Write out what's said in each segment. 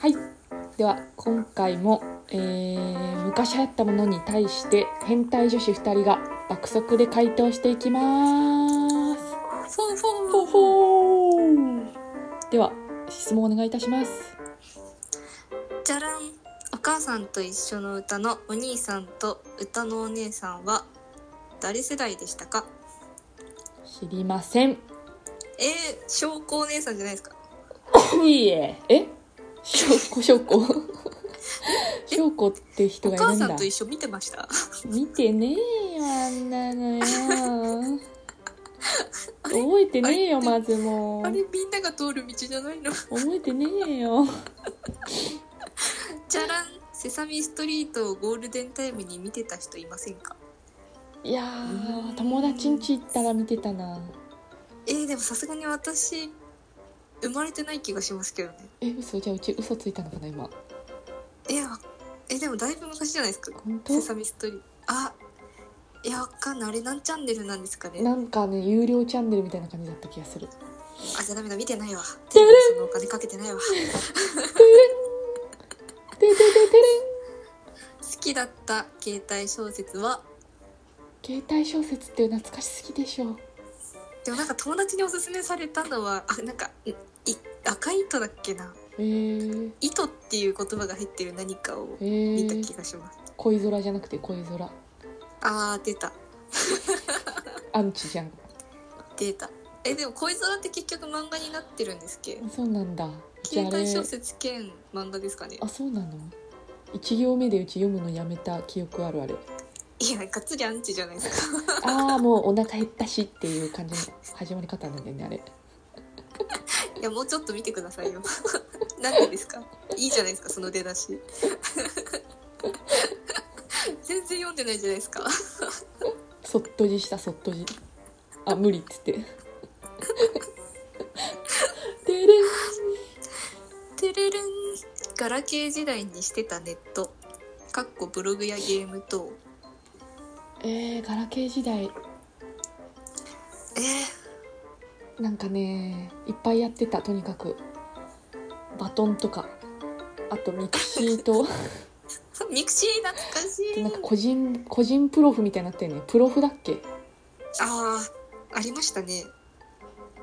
はい。では今回も、えー昔流行ったものに対して変態女子2人が爆速で回答していきます。フォーフォほほーでは質問お願いいたします。じゃらん。お母さんと一緒の歌のお兄さんと歌のお姉さんは誰世代でしたか？知りません。えー、証拠お姉さんじゃないですか。いいえ。え？こしょこしょこって人おがいるんだ。母さんと一緒見てました？見てねえよあんなの。よ覚えてねえよまずもう。あれみんなが通る道じゃないの？覚えてねえよ。じゃらんセサミストリートをゴールデンタイムに見てた人いませんか？いやー友達ん家行ったら見てたな。えー、でもさすがに私生まれてない気がしますけどね。え嘘じゃあうち嘘ついたのかな今。えわえでもだいぶ昔じゃないですか。本当？セサミストリー。トあいやわかんない。あれ何チャンネルなんですかね。なんかね有料チャンネルみたいな感じだった気がする。あじゃあダメだ見てないわ。そのお金かけてないわ。好きだった携帯小説は？携帯小説って懐かしすぎでしょ。でもなんか友達におすすめされたのはあなんかいい赤い糸だっけな。えー、糸っていう言葉が入ってる何かをえ見たー、気がします、恋空じゃなくて恋空。あー出た。アンチじゃん。出た。えでも恋空って結局漫画になってるんですっけ？そうなんだ。携帯小説兼漫画ですかね。あそうなの？一行目でうち読むのやめた記憶あるあれ。いやがっつりアンチじゃないですか。ああもうお腹減ったしっていう感じの始まり方なんだよねあれいやもうちょっと見てくださいよ。なんでですか？いいじゃないですかその出だし。全然読んでないじゃないですか。そっとじしたそっとじ。あ無理っつって。てれん。てれるん。ガラケー時代にしてたネット。かっこブログやゲーム等。えー、ガラケー時代なんかねいっぱいやってたとにかく。バトンとか。あとミクシーと。ー、ミクシー懐かしい。なんか個人個人プロフみたいになってるね。プロフだっけ？ああありましたね。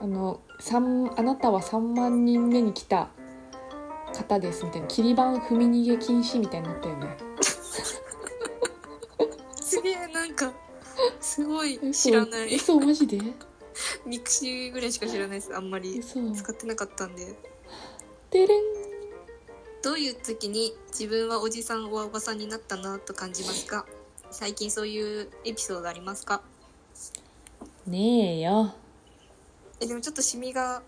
あの三あなたは3万人目に来た方ですみたいな。キリ番踏み逃げ禁止みたいになったよね。すげえなんかすごい知らない。嘘マジで？ミクシーぐらいしか知らないです。あんまり嘘使ってなかったんで。てれん。どういう時に自分はおじさんおばさんになったなと感じますか？最近そういうエピソードありますか？ねえよ。えでもちょっとシミが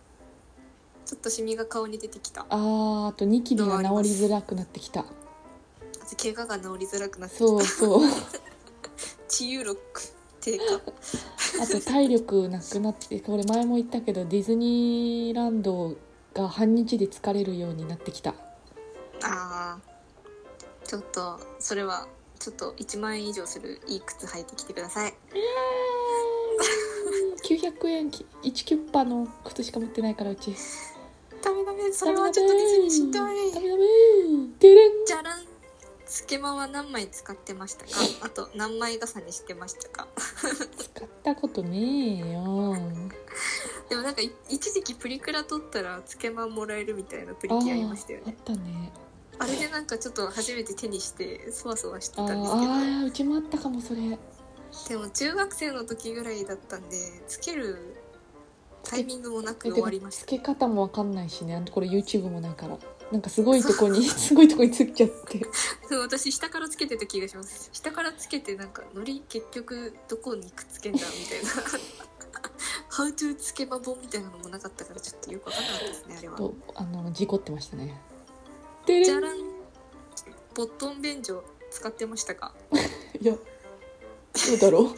ちょっとシミが顔に出てきた。ああーあとニキビが治りづらくなってきた。と怪我が治りづらくなってきそうたそう。治癒力低下あと体力なくなってこれ前も言ったけどディズニーランドが半日で疲れるようになってきた。あーちょっとそれはちょっと1万円以上するいい靴履いてきてください。900円き1キュッパの靴しか持ってないからうち。ダメダメそれはちょっとディズニーしんどい。ダメダメ。てれんじゃらん。つけまは何枚使ってましたか？あと何枚重ねしてましたか？使ったことねえよ。でもなんかい一時期プリクラ撮ったらつけまもらえるみたいなプリキュアありましたよあっねたね。あれでなんかちょっと初めて手にしてそわそわしてあたんですけど。ーあーうちもあったかもそれ。でも中学生の時ぐらいだったんでつけるタイミングもなく終わりました。つけ方もわかんないしね。あとこれ YouTube もないからなんかすごいとこにすごいとこにつっちゃって。そう私下からつけてた気がします。下からつけてなんかのり結局どこにくっつけんだみたいな「How to つけま本」みたいなのもなかったからちょっとよくわかんなかったですねあれは。とあの事故ってましたね。じゃらん。ボットン便所使ってましたか？いやどうだろう。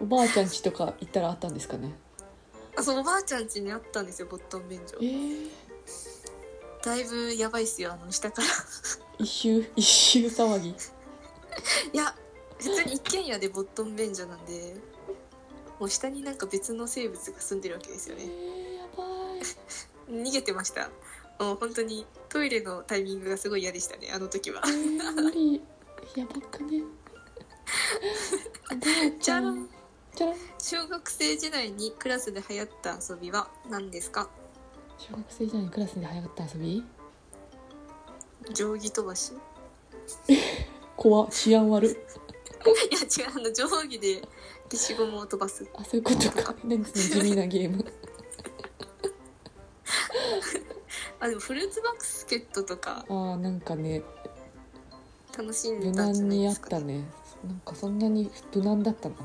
おばあちゃん家とか行ったらあったんですかね。あそうおばあちゃん家にあったんですよボットン便所。えー、だいぶやばいっすよあの下から。一周一周騒ぎ。いや普通に一軒家でボットン便所なんでもう下になんか別の生物が住んでるわけですよえねー、やばい。逃げてました。もう本当にトイレのタイミングがすごい嫌でしたねあの時は。えー、無理。やばくね。でじゃらんじゃらん小学生時代にクラスで流行った遊びは何ですか？小学生時代にクラスで流行った遊び？定規飛ばし。怖治安悪い いや違うあの定規で消しゴムを飛ばす。あそういうことか。何その地味なゲーム。あでもフルーツバスケットとか。あーなんかね。楽しん無だんじゃない難にあっですか、たね。なんかそんなに無難だったな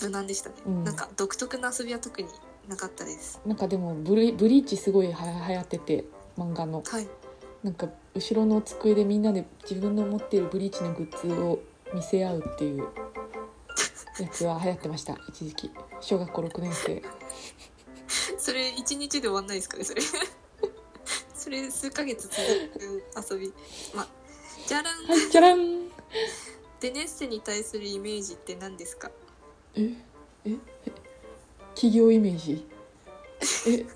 無難でしたね、うん。なんか独特な遊びは特になかったです。なんかでもブリブリーチすごいはや流行ってて漫画の。はい。なんか後ろの机でみんなで自分の持っているブリーチのグッズを見せ合うっていうやつは流行ってました一時期。小学校6年生。それ一日で終わんないですかねそれ。それ数ヶ月続く遊び。まじゃらん。は いじゃらん。デネッセに対するイメージって何ですか？えええ？企業イメージ。え？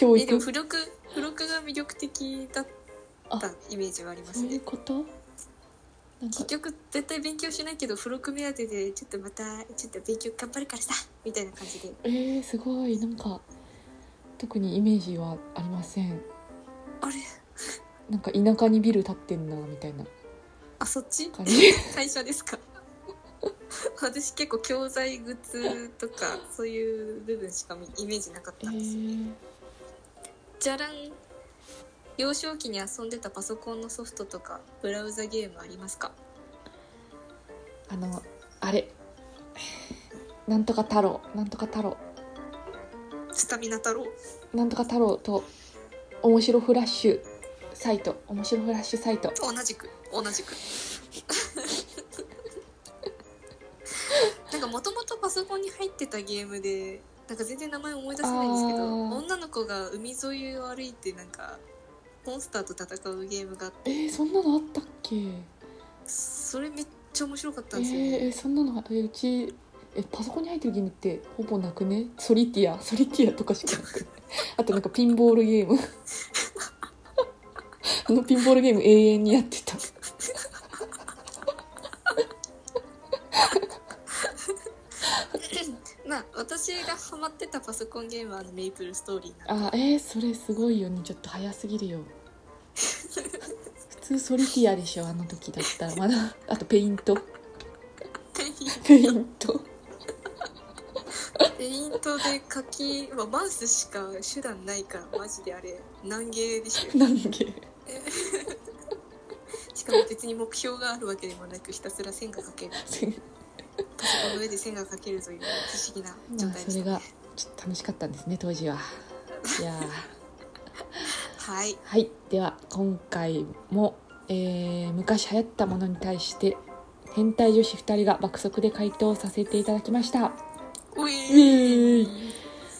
教えでも育付録付録が魅力的だったイメージはありますそういうねこと？なんか結局絶対勉強しないけど付録目当てでちょっとまたちょっと勉強頑張るからさみたいな感じで。えー、すごい。なんか特にイメージはありません。あれ？なんか田舎にビル建ってんなみたいな。あそっち？感じ。会社ですか？私結構教材グッズとかそういう部分しかイメージなかっえたんですよ、ー、じゃらん幼少期に遊んでたパソコンのソフトとかブラウザゲームありますか？あのあれ。なんとか太郎。なんとか太郎。スタミナ太郎？なんとか太郎と面白フラッシュサイト。面白フラッシュサイト。同じく同じくかもともとパソコンに入ってたゲームでなんか全然名前思い出せないんですけど女の子が海沿いを歩いてなんかモンスターと戦うゲームがあって。えー、そんなのあったっけ？それめっちゃ面白かったえんですよね、ー、えそんなのえうちえパソコンに入ってるゲームってほぼなくね？ソリティア？ソリティアとかしかなく あとなんかピンボールゲーム。あのピンボールゲーム永遠にやってたまあ私がハマってたパソコンゲームはあのメイプルストーリーあえー、それすごいよね。ちょっと早すぎるよ。普通ソリティアでしょあの時だったら。まだ。あとペイント。ペイント。ペイントで書き、まあ、マウスしか手段ないからマジであれ。難ゲーでしたよ。なんでしかも別に目標があるわけでもなくひたすら線が描けるの上で線が描けるという不思議な状まあ態でした、それがちょっと楽しかったんですね当時は。いやー。はい。はい。では今回も、えー昔流行ったものに対して変態女子2人が爆速で回答させていただきました。うえ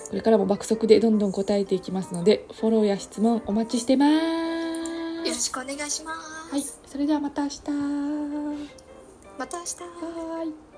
これからも爆速でどんどん答えていきますのでフォローや質問お待ちしてます。よろしくお願いします、はい。それではまた明日。また明日。はーい